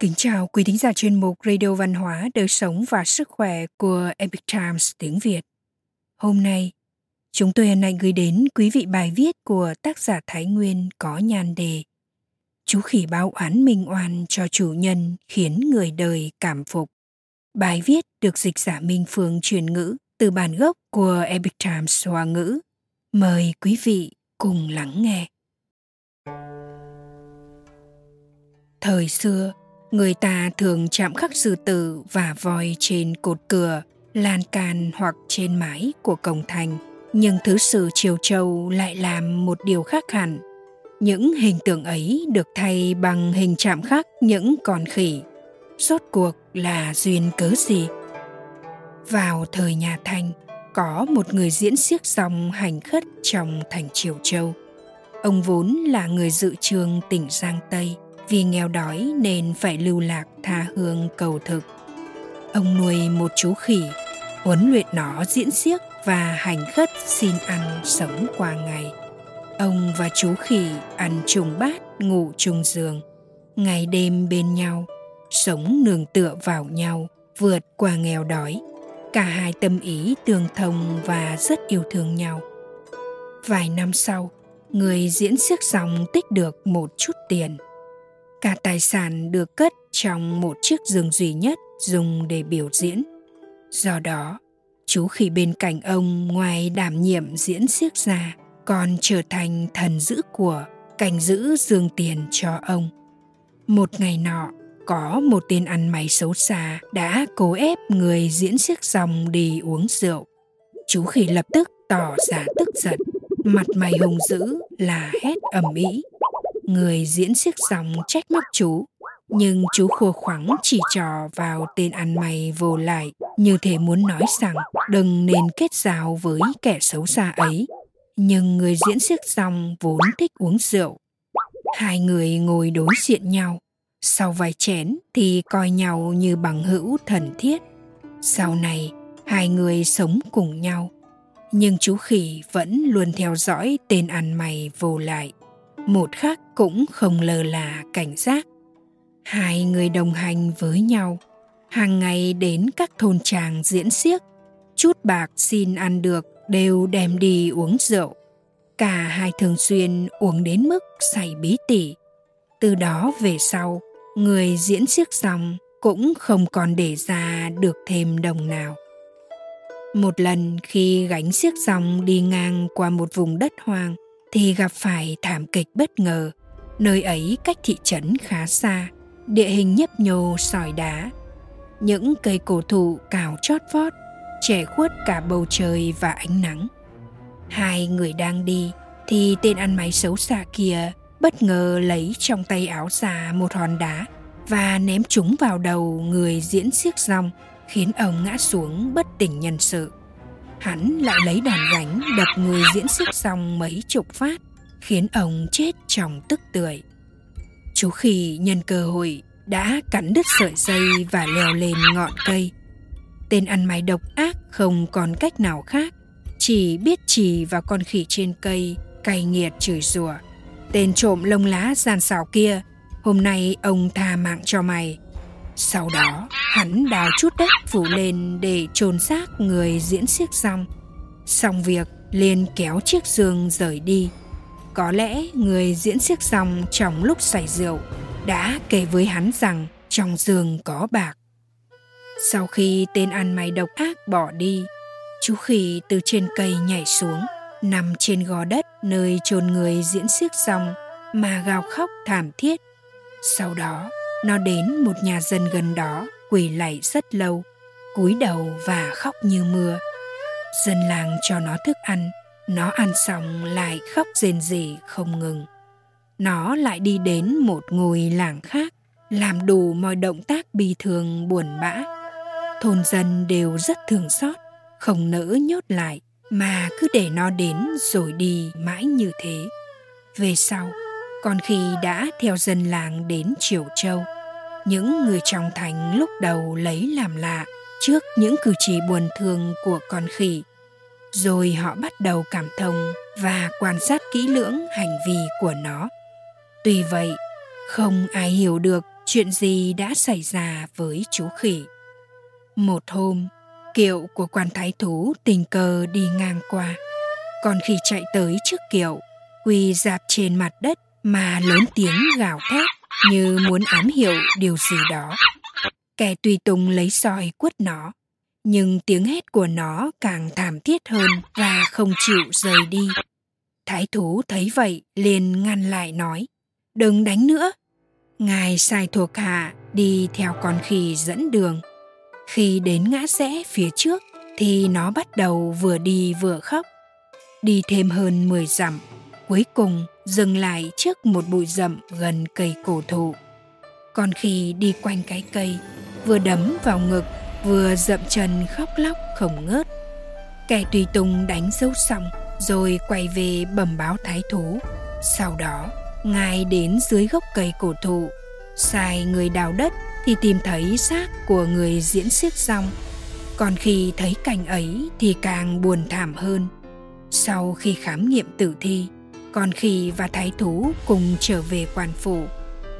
Kính chào quý thính giả chuyên mục Radio Văn hóa, Đời sống và Sức khỏe của Epic Times tiếng Việt. Hôm nay, chúng tôi hân hạnh gửi đến quý vị bài viết của tác giả Thái Nguyên có nhan đề Chú khỉ báo oán minh oan cho chủ nhân khiến người đời cảm phục. Bài viết được dịch giả Minh Phương truyền ngữ từ bản gốc của Epic Times Hoa ngữ. Mời quý vị cùng lắng nghe. Thời xưa, người ta thường chạm khắc sư tử và voi trên cột cửa, lan can hoặc trên mái của cổng thành. Nhưng thứ sử Triều Châu lại làm một điều khác hẳn. Những hình tượng ấy được thay bằng hình chạm khắc những con khỉ. Rốt cuộc là duyên cớ gì? Vào thời nhà Thanh, có một người diễn xiếc dòng hành khất trong thành Triều Châu. Ông vốn là người dự trường tỉnh Giang Tây – vì nghèo đói nên phải lưu lạc tha hương cầu thực. Ông nuôi một chú khỉ, huấn luyện nó diễn xiếc và hành khất xin ăn sống qua ngày. Ông và chú khỉ ăn chung bát, ngủ chung giường, ngày đêm bên nhau, sống nương tựa vào nhau, vượt qua nghèo đói. Cả hai tâm ý tương thông và rất yêu thương nhau. Vài năm sau, người diễn xiếc xong tích được một chút tiền – Cả tài sản được cất trong một chiếc giường duy nhất dùng để biểu diễn. Do đó, chú khỉ bên cạnh ông ngoài đảm nhiệm diễn xiếc ra còn trở thành thần giữ của, canh giữ dương tiền cho ông. Một ngày nọ, có một tên ăn mày xấu xa đã cố ép người diễn xiếc dòng đi uống rượu. Chú khỉ lập tức tỏ ra tức giận, mặt mày hùng dữ là hét ầm ĩ Người diễn xiếc dòng trách móc chú, nhưng chú khua khoắng chỉ trò vào tên ăn mày vô lại, như thể muốn nói rằng đừng nên kết giao với kẻ xấu xa ấy. Nhưng người diễn xiếc dòng vốn thích uống rượu. Hai người ngồi đối diện nhau, sau vài chén thì coi nhau như bằng hữu thần thiết. Sau này, hai người sống cùng nhau. Nhưng chú khỉ vẫn luôn theo dõi tên ăn mày vô lại một khác cũng không lờ là cảnh giác. Hai người đồng hành với nhau. Hàng ngày đến các thôn tràng diễn xiếc chút bạc xin ăn được đều đem đi uống rượu. Cả hai thường xuyên uống đến mức say bí tỉ. Từ đó về sau, người diễn xiếc xong cũng không còn để ra được thêm đồng nào. Một lần khi gánh xiếc dòng đi ngang qua một vùng đất hoang thì gặp phải thảm kịch bất ngờ. Nơi ấy cách thị trấn khá xa, địa hình nhấp nhô sỏi đá. Những cây cổ thụ cào chót vót, trẻ khuất cả bầu trời và ánh nắng. Hai người đang đi thì tên ăn máy xấu xa kia bất ngờ lấy trong tay áo ra một hòn đá và ném chúng vào đầu người diễn xiếc rong khiến ông ngã xuống bất tỉnh nhân sự hắn lại lấy đòn gánh đập người diễn xuất xong mấy chục phát, khiến ông chết trong tức tưởi. Chú khỉ nhân cơ hội đã cắn đứt sợi dây và leo lên ngọn cây. Tên ăn mày độc ác không còn cách nào khác, chỉ biết chỉ vào con khỉ trên cây, cay nghiệt chửi rủa. Tên trộm lông lá gian xào kia, hôm nay ông tha mạng cho mày, sau đó, hắn đào chút đất phủ lên để chôn xác người diễn xiếc xong. Xong việc, liền kéo chiếc giường rời đi. Có lẽ người diễn xiếc xong trong lúc say rượu đã kể với hắn rằng trong giường có bạc. Sau khi tên ăn mày độc ác bỏ đi, chú khỉ từ trên cây nhảy xuống, nằm trên gò đất nơi chôn người diễn xiếc xong mà gào khóc thảm thiết. Sau đó, nó đến một nhà dân gần đó quỳ lạy rất lâu, cúi đầu và khóc như mưa. Dân làng cho nó thức ăn, nó ăn xong lại khóc rền rỉ không ngừng. Nó lại đi đến một ngôi làng khác, làm đủ mọi động tác bi thường buồn bã. Thôn dân đều rất thương xót, không nỡ nhốt lại, mà cứ để nó đến rồi đi mãi như thế. Về sau còn khi đã theo dân làng đến Triều Châu. Những người trong thành lúc đầu lấy làm lạ trước những cử chỉ buồn thương của con khỉ. Rồi họ bắt đầu cảm thông và quan sát kỹ lưỡng hành vi của nó. Tuy vậy, không ai hiểu được chuyện gì đã xảy ra với chú khỉ. Một hôm, kiệu của quan thái thú tình cờ đi ngang qua. Còn khi chạy tới trước kiệu, quỳ dạp trên mặt đất mà lớn tiếng gào thét như muốn ám hiệu điều gì đó. Kẻ tùy tùng lấy soi quất nó, nhưng tiếng hét của nó càng thảm thiết hơn và không chịu rời đi. Thái thú thấy vậy liền ngăn lại nói, đừng đánh nữa. Ngài sai thuộc hạ đi theo con khỉ dẫn đường. Khi đến ngã rẽ phía trước thì nó bắt đầu vừa đi vừa khóc. Đi thêm hơn 10 dặm, cuối cùng dừng lại trước một bụi rậm gần cây cổ thụ. Còn khi đi quanh cái cây, vừa đấm vào ngực, vừa dậm chân khóc lóc không ngớt. Kẻ tùy tùng đánh dấu xong, rồi quay về bẩm báo thái thú. Sau đó, ngài đến dưới gốc cây cổ thụ, sai người đào đất thì tìm thấy xác của người diễn xiếc rong. Còn khi thấy cảnh ấy thì càng buồn thảm hơn. Sau khi khám nghiệm tử thi, còn khi và thái thú cùng trở về quan phủ,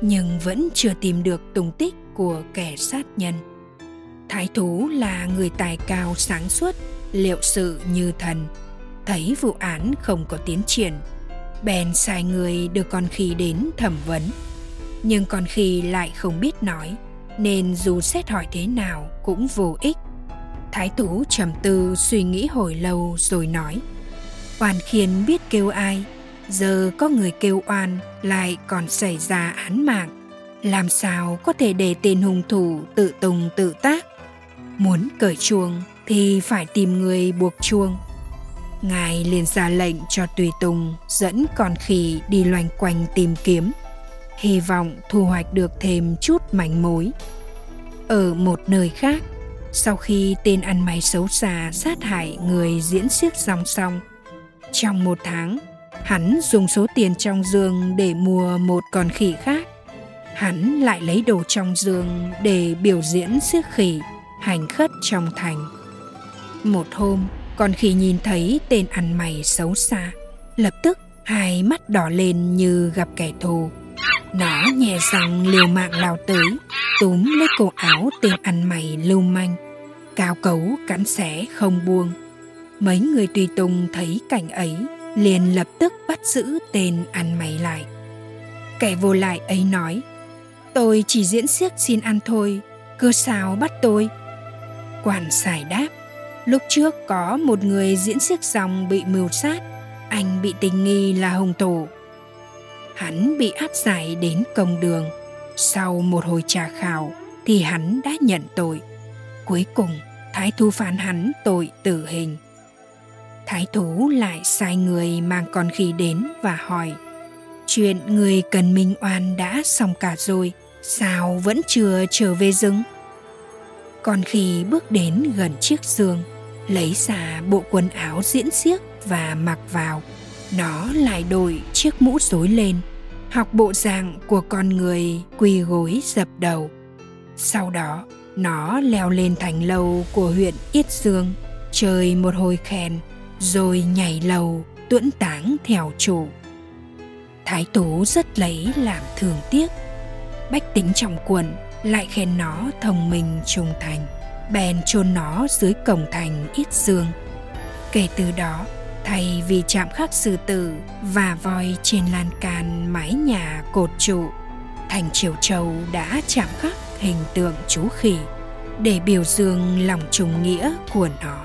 nhưng vẫn chưa tìm được tung tích của kẻ sát nhân. Thái thú là người tài cao sáng suốt, liệu sự như thần. Thấy vụ án không có tiến triển, bèn sai người đưa con khỉ đến thẩm vấn. Nhưng con khỉ lại không biết nói, nên dù xét hỏi thế nào cũng vô ích. Thái thú trầm tư suy nghĩ hồi lâu rồi nói – Hoàn khiên biết kêu ai, giờ có người kêu oan lại còn xảy ra án mạng. Làm sao có thể để tên hung thủ tự tùng tự tác? Muốn cởi chuông thì phải tìm người buộc chuông. Ngài liền ra lệnh cho Tùy Tùng dẫn con khỉ đi loanh quanh tìm kiếm, hy vọng thu hoạch được thêm chút mảnh mối. Ở một nơi khác, sau khi tên ăn mày xấu xa sát hại người diễn xiếc dòng song, trong một tháng, hắn dùng số tiền trong giường để mua một con khỉ khác. Hắn lại lấy đồ trong giường để biểu diễn siếc khỉ, hành khất trong thành. Một hôm, con khỉ nhìn thấy tên ăn mày xấu xa, lập tức hai mắt đỏ lên như gặp kẻ thù. Nó nhẹ răng liều mạng lao tới, túm lấy cổ áo tên ăn mày lưu manh, cao cấu cắn xé không buông Mấy người tùy tùng thấy cảnh ấy liền lập tức bắt giữ tên ăn mày lại. Kẻ vô lại ấy nói, tôi chỉ diễn xiếc xin ăn thôi, cơ sao bắt tôi? Quản xài đáp, lúc trước có một người diễn xiếc dòng bị mưu sát, anh bị tình nghi là hung thủ. Hắn bị áp giải đến công đường, sau một hồi trà khảo thì hắn đã nhận tội. Cuối cùng, thái thu phán hắn tội tử hình thái thú lại sai người mang con khỉ đến và hỏi, chuyện người cần minh oan đã xong cả rồi, sao vẫn chưa trở về rừng? Con khỉ bước đến gần chiếc giường, lấy ra bộ quần áo diễn xiếc và mặc vào. Nó lại đội chiếc mũ rối lên, học bộ dạng của con người quỳ gối dập đầu. Sau đó, nó leo lên thành lầu của huyện yết dương, chơi một hồi khen rồi nhảy lầu, tuẫn táng theo chủ. Thái tú rất lấy làm thường tiếc. Bách tính trong quận lại khen nó thông minh trung thành, bèn chôn nó dưới cổng thành ít dương. Kể từ đó, thay vì chạm khắc sư tử và voi trên lan can mái nhà cột trụ, thành triều châu đã chạm khắc hình tượng chú khỉ để biểu dương lòng trùng nghĩa của nó.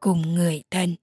cùng người thân.